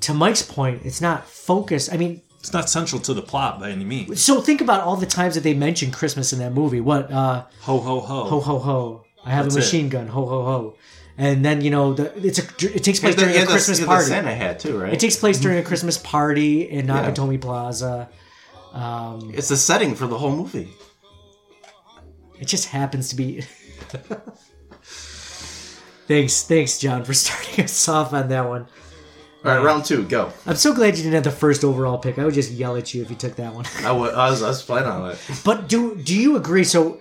to Mike's point, it's not focused. I mean, It's not central to the plot by any means. so think about all the times that they mention Christmas in that movie. What uh Ho ho ho. ho ho ho. I have That's a it. machine gun. Ho ho ho. And then you know the it's a it takes place The- during yeah, a the- Christmas yeah, the party. Santa hat too, right? It takes place during a Christmas party in Nakatomi Plaza. Um, it's the setting for the whole movie. it just happens to be. <laughs> thanks, thanks, John, for <laughs> starting us off on that one. All right, round two, go. I'm so glad you didn't have the first overall pick. I would just yell at you if you took that one. <laughs> I wa- I was, I was planning on it. But do do you agree? So,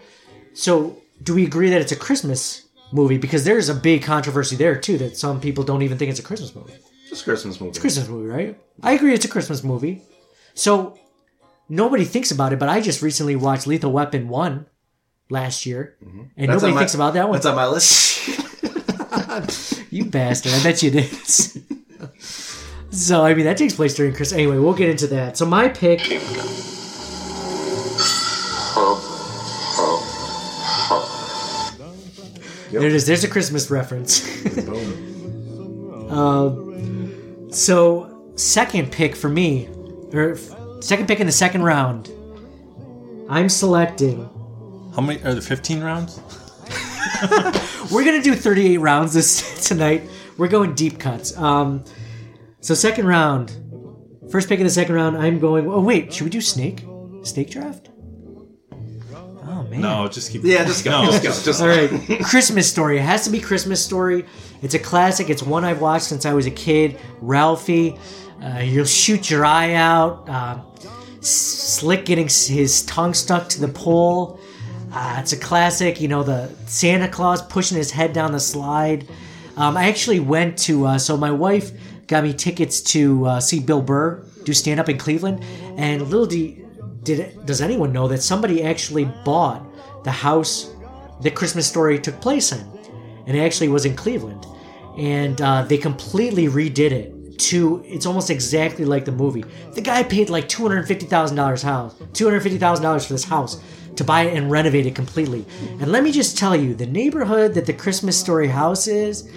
so do we agree that it's a Christmas movie? Because there's a big controversy there too. That some people don't even think it's a Christmas movie. It's a Christmas movie. It's a Christmas movie, right? I agree it's a Christmas movie. So nobody thinks about it, but I just recently watched Lethal Weapon 1 last year. And Mm-hmm. That's nobody my- thinks about that one. That's on my list. <laughs> <laughs> You bastard. I bet you did. <laughs> so, I mean, that takes place during Christmas. Anyway, we'll get into that. So, my pick. There it is. There's a Christmas reference. um, <laughs> so, second pick for me, or f- second pick in the second round, I'm selecting. How many are there? 15 rounds? We're gonna do 38 rounds this <laughs> tonight. We're going deep cuts. Um, so second round, first pick in the second round. I'm going. Oh wait, should we do snake? Snake draft? Oh man. No, just keep. yeah, just go. No. Just go. Just All right, <laughs> Christmas Story. It has to be Christmas Story. It's a classic. It's one I've watched since I was a kid. Ralphie, uh, you'll shoot your eye out. Uh, Slick getting his tongue stuck to the pole. Uh, it's a classic. You know the Santa Claus pushing his head down the slide. Um, I actually went to. Uh, so my wife got me tickets to uh, see Bill Burr do stand up in Cleveland. And little D, did does anyone know that somebody actually bought the house that Christmas Story took place in, and it actually was in Cleveland, and uh, they completely redid it to it's almost exactly like the movie. The guy paid like two hundred fifty thousand dollars house, two hundred fifty thousand dollars for this house to buy it and renovate it completely. And let me just tell you, the neighborhood that the Christmas Story house is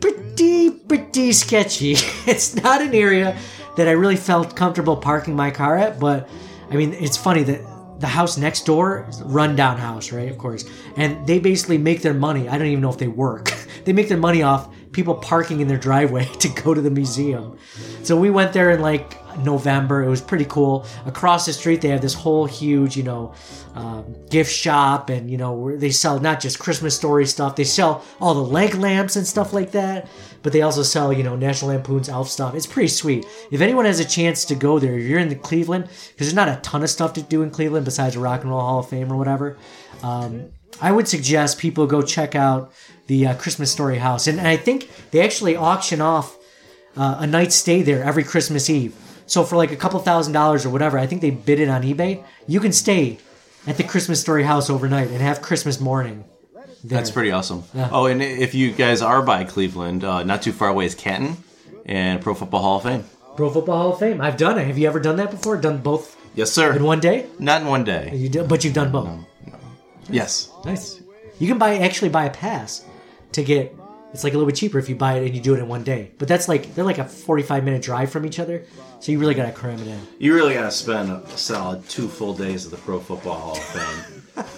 pretty pretty sketchy. <laughs> it's not an area that I really felt comfortable parking my car at, but I mean, it's funny that the house next door is a rundown house, right? Of course. And they basically make their money. I don't even know if they work. <laughs> they make their money off people parking in their driveway <laughs> to go to the museum. So we went there in like November. It was pretty cool. Across the street, they have this whole huge, you know, um, gift shop, and you know, they sell not just Christmas story stuff. They sell all the leg lamps and stuff like that. But they also sell, you know, National Lampoon's Elf stuff. It's pretty sweet. If anyone has a chance to go there, if you're in the Cleveland, because there's not a ton of stuff to do in Cleveland besides Rock and Roll Hall of Fame or whatever. Um, I would suggest people go check out the uh, Christmas Story House, and I think they actually auction off uh, a night stay there every Christmas Eve. So for like a couple thousand dollars or whatever, I think they bid it on eBay. You can stay at the Christmas Story House overnight and have Christmas morning. There. That's pretty awesome. Oh, and if you guys are by Cleveland, uh, not too far away is Canton and Pro Football Hall of Fame. Pro Football Hall of Fame. I've done it. Have you ever done that before? Done both Yes, sir. in one day? Not in one day. You did, but you've done both. Yes. Nice. You can buy actually buy a pass to get. It's like a little bit cheaper if you buy it and you do it in one day. But that's like they're like a forty-five minute drive from each other, so you really gotta cram it in. You really got to spend a solid two full days at the Pro Football Hall of Fame. <laughs>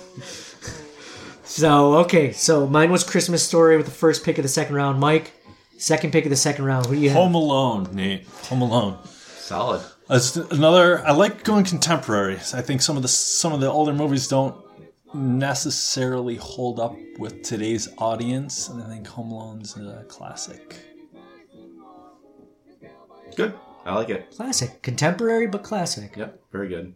So okay, so mine was Christmas Story with the first pick of the second round. Mike, second pick of the second round. Who do you have? Home Alone, Nate. Home Alone. solid. That's another. I like going contemporary. I think some of the some of the older movies don't necessarily hold up with today's audience, and I think Home Alone's a classic. Good. I like it. Classic, contemporary but classic. Yep. Very good.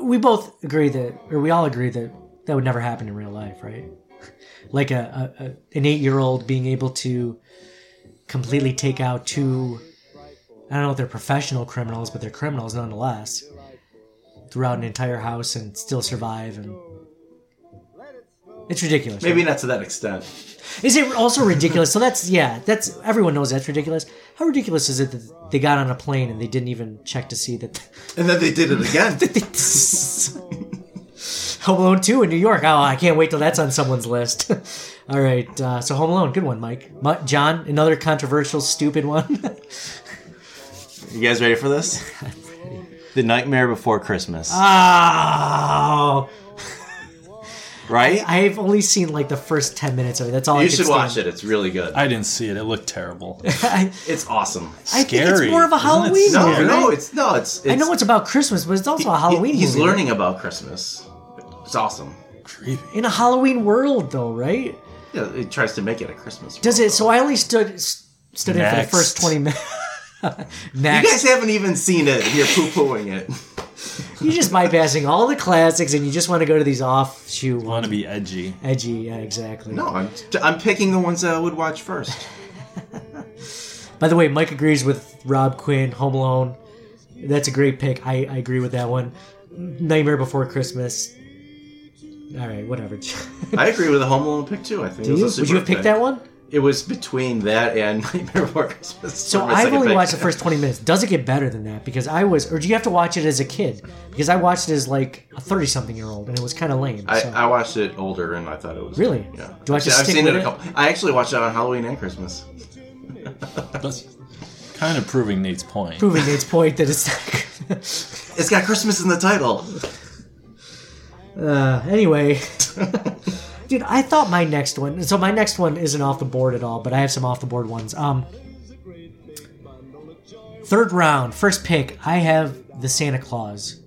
We both agree that, or we all agree that that would never happen in real life, right? <laughs> like a, a, a an eight year old being able to completely take out two. I don't know if they're professional criminals, but they're criminals nonetheless. Throughout an entire house and still survive, and it's ridiculous. right? Maybe not to that extent. Is it also ridiculous? So that's yeah, that's everyone knows that's ridiculous. How ridiculous is it that they got on a plane and they didn't even check to see that <laughs> And then they did it again. <laughs> <laughs> Home Alone 2 in New York. Oh, I can't wait till that's on someone's list. All right, uh, so Home Alone, good one, Mike. Mi- John, another controversial, stupid one. you guys ready for this? The Nightmare Before Christmas. oh, right? I've only seen like the first ten minutes of it. That's all you could should stand. watch it. It's really good. I didn't see it. It looked terrible. <laughs> It's awesome. I think it's more of a Halloween scary? movie. No, no, right? it's no, it's. it's I know it's about Christmas, but it's also a Halloween He's movie. learning about Christmas. It's awesome. Creepy. in a Halloween world, though, right? Yeah, it tries to make it a Christmas. Does world, it? So I only stood stood in for the first twenty minutes. <laughs> You guys haven't even seen it. and You're poo pooing it. <laughs> you're just bypassing all the classics, and you just want to go to these offshoot You Want to be edgy? Edgy, yeah, exactly. No, I'm, I'm picking the ones that I would watch first. <laughs> By the way, Mike agrees with Rob Quinn, Home Alone. That's a great pick. I, I agree with that one. Nightmare Before Christmas. All right, whatever. <laughs> I agree with the Home Alone pick too. I think Do it you? was a Would you have super picked pick. that one? It was between that and <laughs> Nightmare Before Christmas. So I've only watched the first 20 minutes. Does it get better than that? Because I was, or do you have to watch it as a kid? Because I watched it as like a 30 something year old and it was kind of lame. I, so. I watched it older and I thought it was Really? Yeah. Do I have to I've stick seen with it a it? couple. I actually watched it on Halloween and Christmas. That's kind of proving Nate's point. proving Nate's <laughs> point that it's not It's got Christmas in the title. Uh, anyway, <laughs> dude, I thought my next one. So my next one isn't off the board at all, but I have some off the board ones. Um, third round, first pick. I have the Santa Claus.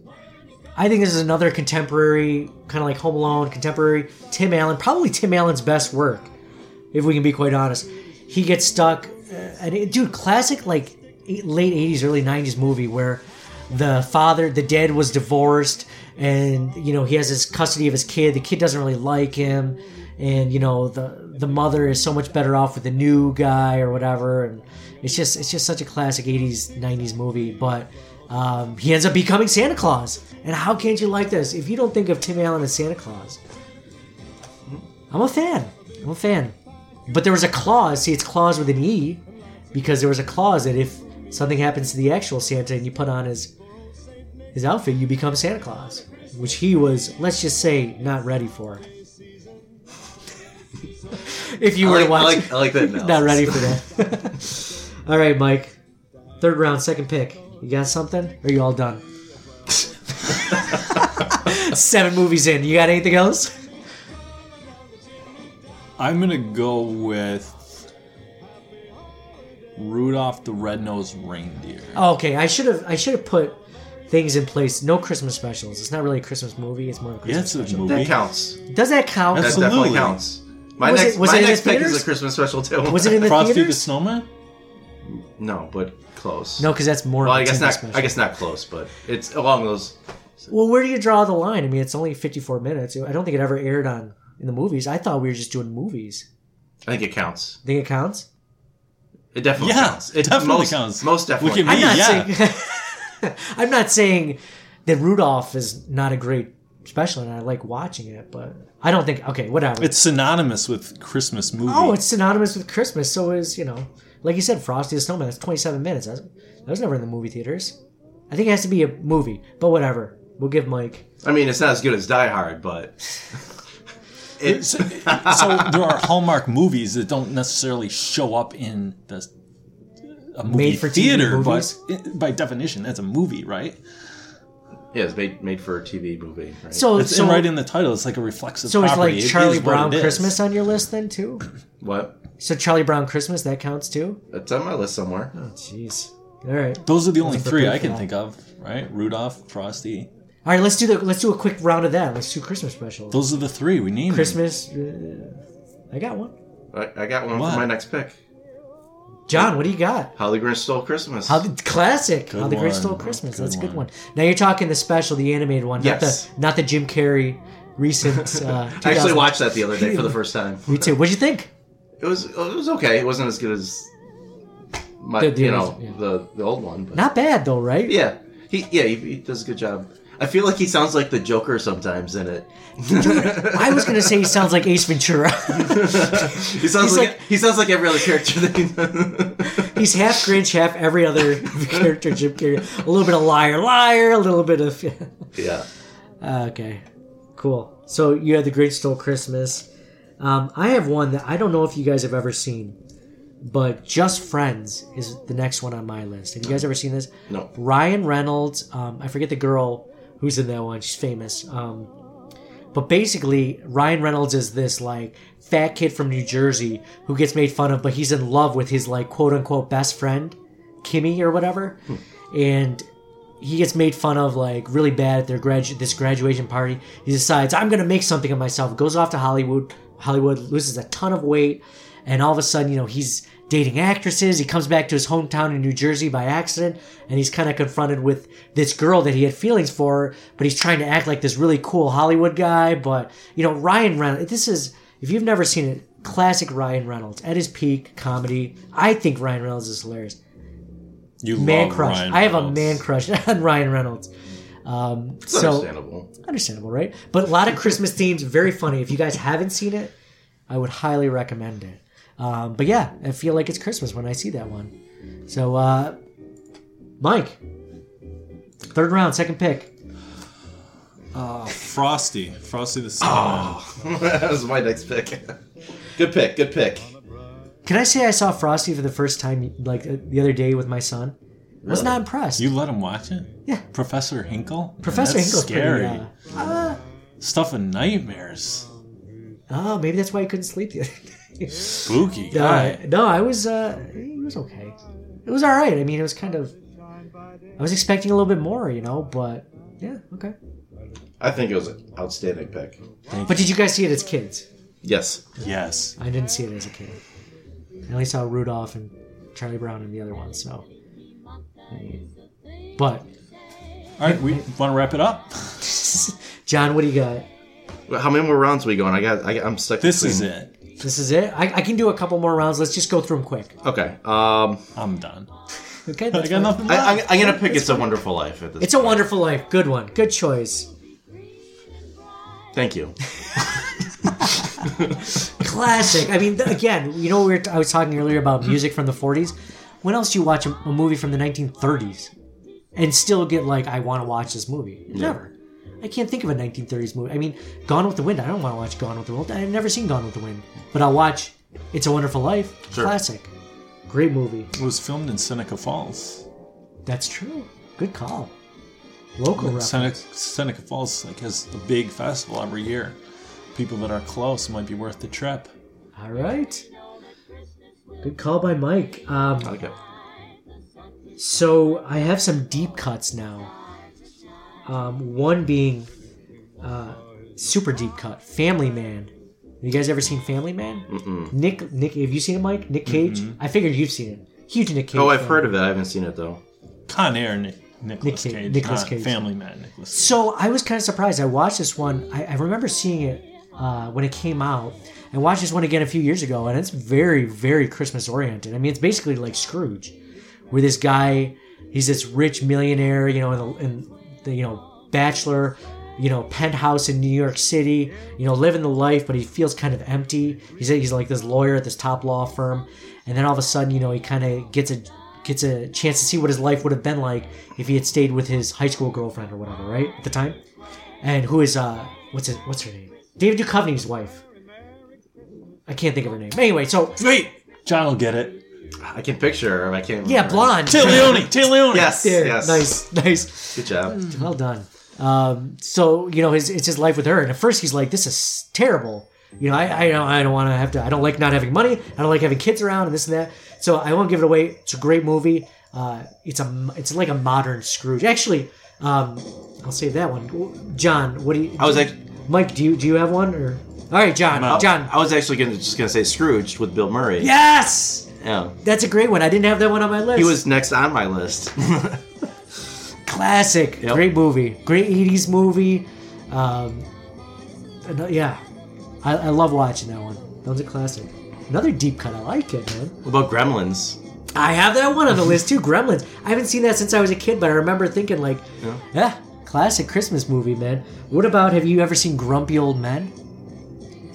I think this is another contemporary, kind of like Home Alone, contemporary Tim Allen. Probably Tim Allen's best work, if we can be quite honest. He gets stuck, uh, and it, dude, classic like late '80s, early '90s movie where the father, the dad was divorced, and you know he has his custody of his kid. The kid doesn't really like him, and you know the the mother is so much better off with the new guy or whatever, and it's just it's just such a classic '80s '90s movie. But um, he ends up becoming Santa Claus, and how can't you like this? If you don't think of Tim Allen as Santa Claus, I'm a fan. I'm a fan. But there was a clause. See, it's clause with an e, because there was a clause that if something happens to the actual Santa and you put on his his outfit, you become Santa Claus, which he was, let's just say, not ready for. <laughs> if you I were like, to watch, I like, I like that. <laughs> not ready for that. <laughs> all right, Mike. Third round, second pick. You got something? Or are you all done? Seven movies in. You got anything else? I'm gonna go with Rudolph the Red-Nosed Reindeer. Okay, I should have I should have put things in place. No Christmas specials. It's not really a Christmas movie. It's more of a Yeah, Christmas it's a special. movie. That counts. Does that count? That Absolutely. definitely counts. My Was it- next, was my it in next the pick is theaters? a Christmas special too. Was it in the Frosty the theaters? Snowman. no, but close. No, because that's more. Well, of a I guess Christmas not. special. I guess not close, but it's along those. Well, where do you draw the line? I mean, it's only 54 minutes. I don't think it ever aired on in the movies. I thought we were just doing movies. I think it counts. Think it counts? It definitely Yeah, counts. It definitely most, counts. Most definitely. Look at I'm not yeah. saying. <laughs> <laughs> I'm not saying that Rudolph is not a great special, and I like watching it, but I don't think. Okay, whatever. It's synonymous with Christmas movie. oh, it's synonymous with Christmas. So is you know, like you said, Frosty the Snowman. That's 27 minutes. That's, that was never in the movie theaters. I think it has to be a movie, but whatever. We'll give Mike. I mean, it's not as good as Die Hard, but <laughs> it's so, so there are Hallmark movies that don't necessarily show up in the a movie Made-for-TV theater, movies? but by definition, that's a movie, right? yeah, it's made made for a TV movie. Right? So, It's so, right in the title. It's like a reflexive. so it's property. like Charlie is what Brown. Christmas on your list then too. <laughs> what? So Charlie Brown Christmas that counts too. It's on my list somewhere. Oh, jeez. All right. Those are the only Wasn't three prepared I can that. think of, right? Rudolph, Frosty. All right. Let's do the. Let's do a quick round of that. Let's do Christmas specials. Those are the three we need. Christmas. Uh, I got one. I, I got one What? for my next pick. John, what do you got? How the Grinch Stole Christmas. How the classic? How the Grinch. Stole Christmas. Good That's a good one. one. Now you're talking the special, the animated one, Yes. not the not the Jim Carrey recent. <laughs> Uh, I actually watched that the other day for the first time. <laughs> Me too. What'd you think? It was it was okay. It wasn't as good as my The- the you know yeah. the the old one. But Not bad though, right? yeah, he yeah he, he does a good job. I feel like he sounds like the Joker sometimes in it. I was gonna say he sounds like Ace Ventura. <laughs> He sounds He's like, like- he sounds like every other character. That he, He's half Grinch, half every other character. Jim Carrey. A little bit of liar, liar. A little bit of. <laughs> yeah, okay, cool. So you had the Grinch Stole Christmas. Um, I have one that I don't know if you guys have ever seen, but Just Friends is the next one on my list. Have you guys ever seen this? no, Ryan Reynolds. Um, I forget the girl who's in that one. She's famous. Um, but basically, Ryan Reynolds is this like fat kid from New Jersey who gets made fun of, but he's in love with his like quote unquote best friend, Kimmy or whatever, and he gets made fun of like really bad at their gradu- this graduation party. He decides I'm gonna make something of myself. Goes off to Hollywood. Hollywood loses a ton of weight, and all of a sudden, you know, he's dating actresses. He comes back to his hometown in New Jersey by accident, and he's kind of confronted with this girl that he had feelings for, but he's trying to act like this really cool Hollywood guy. But you know, Ryan Reynolds. This is if you've never seen it, classic Ryan Reynolds at his peak comedy. I think Ryan Reynolds is hilarious You man love crush. Ryan I have a man crush <laughs> on Ryan Reynolds. Um, so understandable. understandable, right? But a lot of Christmas themes, very funny. If you guys haven't seen it, I would highly recommend it. Um, but yeah, I feel like it's Christmas when I see that one. So, uh, Mike, third round, second pick. Frosty, Frosty the Snowman. <laughs> that was my next pick. <laughs> good pick. Good pick. Can I say I saw Frosty for the first time like uh, the other day with my son? I Was not impressed. You let him watch it? Yeah. Professor Hinkle. Man, Professor that's Hinkle's scary. pretty. Uh, uh, Stuff of nightmares. oh, maybe that's why he couldn't sleep the other <laughs> day. Spooky No, guy. I- no, I was. Uh, it was okay. It was all right. I mean, it was kind of. I was expecting a little bit more, you know, but yeah, okay. I think it was an outstanding pick. Thank But did you guys see it as kids? Yes. Yes. I didn't see it as a kid. I only saw Rudolph and Charlie Brown and the other one. So, but All right, we want to wrap it up. <laughs> John, what do you got? How many more rounds are we going? I got. I got I'm stuck. This between- is it. This is it. I, I can do a couple more rounds. Let's just go through them quick. Okay. Um, I'm done. <laughs> Okay, I that's got fine. nothing I, left. I, I'm gonna pick "It's a Wonderful Life" at this. It's a Wonderful Life. Good one. Good choice. Thank you. <laughs> Classic. I mean, th- again, you know, we were t- I was talking earlier about music from the 40s. When else do you watch a, a movie from the 1930s and still get like, I want to watch this movie? Never. I can't think of a 1930s movie. I mean, Gone with the Wind. I don't want to watch Gone with the Wind. I've never seen Gone with the Wind, but I'll watch It's a Wonderful Life. Sure. Classic. Great movie. It was filmed in Seneca Falls. That's true. Good call. Local reference. Seneca, Seneca Falls like has a big festival every year. People that are close might be worth the trip. All right. Good call by Mike. Um, Okay. So I have some deep cuts now. Um, one being uh, super deep cut, Family Man. Have you guys ever seen Family Man? Mm-mm. Nick, Nick, have you seen it, Mike? Nick Cage. I figured you've seen it. Huge Nick Cage. Oh, I've fan. heard of it. I haven't seen it though. Con Air, Nick, Nicholas Nick Cage- Cage, Nicolas not Cage. Family Man, Nicholas. So I was kind of surprised. I watched this one. I, I remember seeing it uh, when it came out, and watched this one again a few years ago, and it's very, very Christmas oriented. I mean, it's basically like Scrooge, where this guy, he's this rich millionaire, you know, in the, in the you know bachelor, you know, penthouse in New York City, you know, living the life, but he feels kind of empty. He's he's like this lawyer at this top law firm, and then all of a sudden, you know, he kind of gets a gets a chance to see what his life would have been like if he had stayed with his high school girlfriend or whatever, right at the time, and who is uh what's his what's her name? David Duchovny's wife. I can't think of her name. Anyway, so Wait, John will get it. I can picture her. I can't. yeah, blonde. Téa Leoni, Téa Leoni. Yes. There, Yes. nice, nice. Good job. Well done. Um, so you know, his it's his life with her, and at first he's like, "This is terrible." You know, I I don't I don't want to have to. I don't like not having money. I don't like having kids around and this and that. So I won't give it away. It's a great movie. Uh, it's a it's like a modern Scrooge. Actually, um, I'll save that one. John, what do you? I was like, Mike. Do you do you have one or? All right, John. John. I was actually gonna just gonna say Scrooge with Bill Murray. Yes, Yeah. that's a great one. I didn't have that one on my list. He was next on my list. <laughs> classic. Yep. Great movie. Great 80s movie. Um, yeah. I, I love watching that one. That was a classic. Another deep cut. I like it, man. what about Gremlins? I have that one on the <laughs> list too. Gremlins. I haven't seen that since I was a kid, but I remember thinking like, yeah, classic Christmas movie, man. What about? Have you ever seen Grumpy Old Men?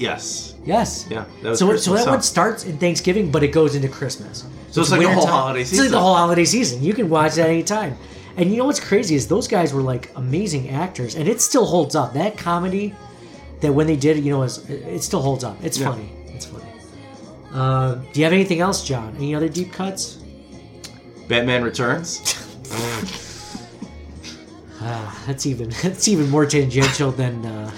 Yes. Yes. Yeah. That was So, so that one starts in Thanksgiving, but it goes into Christmas. So it's like the whole wintertime. holiday It's like season. the whole holiday season. You can watch that anytime. And you know what's crazy is those guys were like amazing actors, and it still holds up. That comedy that when they did it, you know, is it still holds up. It's funny. It's funny. Uh, do you have anything else, John? Any other deep cuts? Batman Returns. <laughs> Ah, that's even <laughs> that's even more tangential than uh,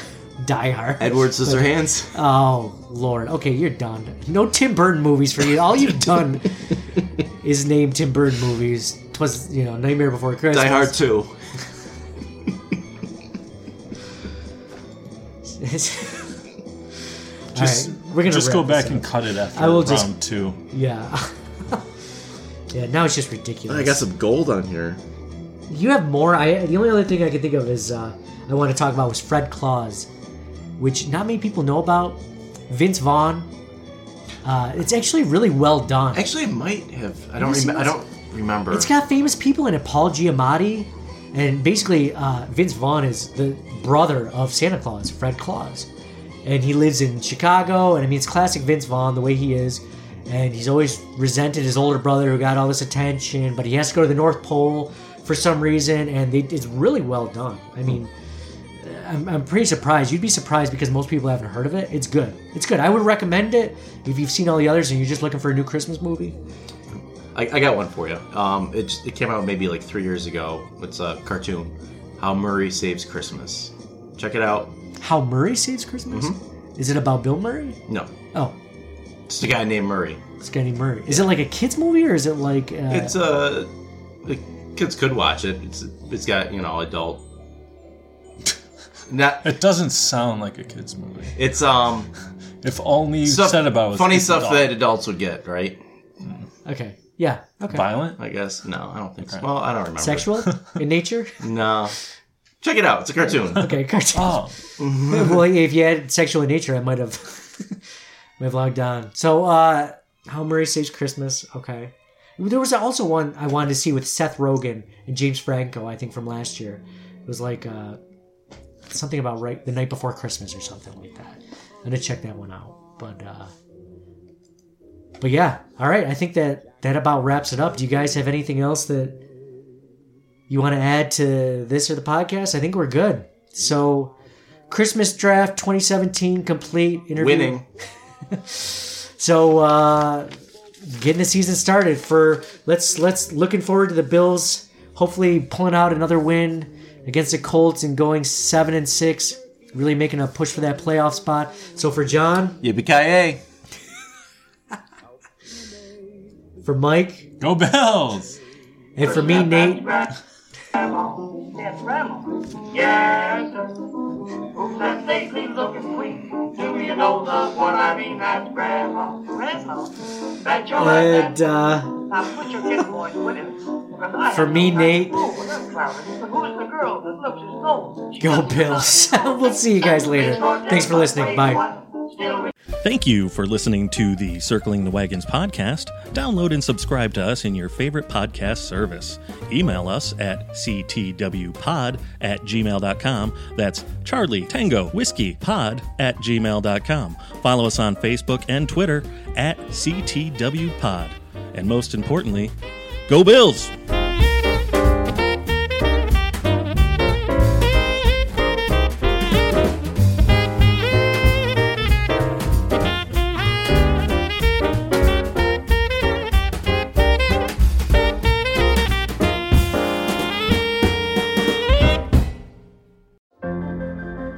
Die Hard. Edward Scissorhands. Oh Lord. Okay, you're done. No Tim Burton movies for you. All you've done <laughs> is name Tim Burton movies. Twas you know Nightmare Before Christmas. Die Hard 2. <laughs> Just, All right, we're gonna just go back and cut it after I will round just- two. yeah. <laughs> yeah. Now it's just ridiculous. I got some gold on here. You have more. I the only other thing I can think of is uh, I want to talk about was Fred Claus, which not many people know about. Vince Vaughn. Uh, it's actually really well done. Actually, I might have. I don't. Rem- I don't remember. It's got famous people in it. Paul Giamatti, and basically uh, Vince Vaughn is the brother of Santa Claus, Fred Claus, and he lives in Chicago. And I mean, it's classic Vince Vaughn the way he is, and he's always resented his older brother who got all this attention, but he has to go to the North Pole for some reason, and they, it's really well done. I mean. I'm, I'm pretty surprised. You'd be surprised because most people haven't heard of it. It's good. It's good. I would recommend it if you've seen all the others and you're just looking for a new Christmas movie. I, I got one for you. Um, it, just- it came out maybe like three years ago. It's a cartoon. How Murray Saves Christmas. Check it out. How Murray Saves Christmas? Is it about Bill Murray? No, Oh, it's a guy named Murray. it's Scotty Murray. Is it like a kids movie or is it like? Uh, It's uh, kids could watch it. It's it's got you know adult. Not It doesn't sound like a kids movie. it's um If only stuff, said about it was funny stuff adult. that adults would get, right? okay. Yeah. Okay. violent. I guess no, I don't think so. Well, I don't remember. Sexual <laughs> in nature. No. Check it out. It's a cartoon. <laughs> Okay. Cartoon. Oh, <laughs> well, if you had sexual in nature, I might have. We've logged on. So, uh, How Murray Saves Christmas. Okay. There was also one I wanted to see with Seth Rogen and James Franco, I think from last year. It was like uh, something about right the night before Christmas or something like that. I'm gonna check that one out. But uh, but yeah, all right. I think that that about wraps it up. Do you guys have anything else that you want to add to this or the podcast? I think we're good. So, Christmas draft 2017 complete. Interview. Winning. <laughs> So uh, getting the season started for let's let's looking forward to the Bills hopefully pulling out another win against the Colts and going seven and six, really making a push for that playoff spot. So for John, Yippee for Mike, Go Bills! and for me, Nate. Grandma. Yes, sir. Who's that stately looking queen? Do you know the one I mean? That's Grandma. Grandma? That's your And uh, Now put your kid voice with it. For me, Nate. idea who them clowns. But who's the girl that looks as though she go Bills. <laughs> we'll see you guys later. Thanks for listening. Bye. Thank you for listening to the Circling the Wagons podcast. Download and subscribe to us in your favorite podcast service. Email us at ctwpod at gmail.com. That's Charlie Tango Whiskey Pod at gmail.com. Follow us on Facebook and Twitter at ctwpod. And most importantly, go Bills!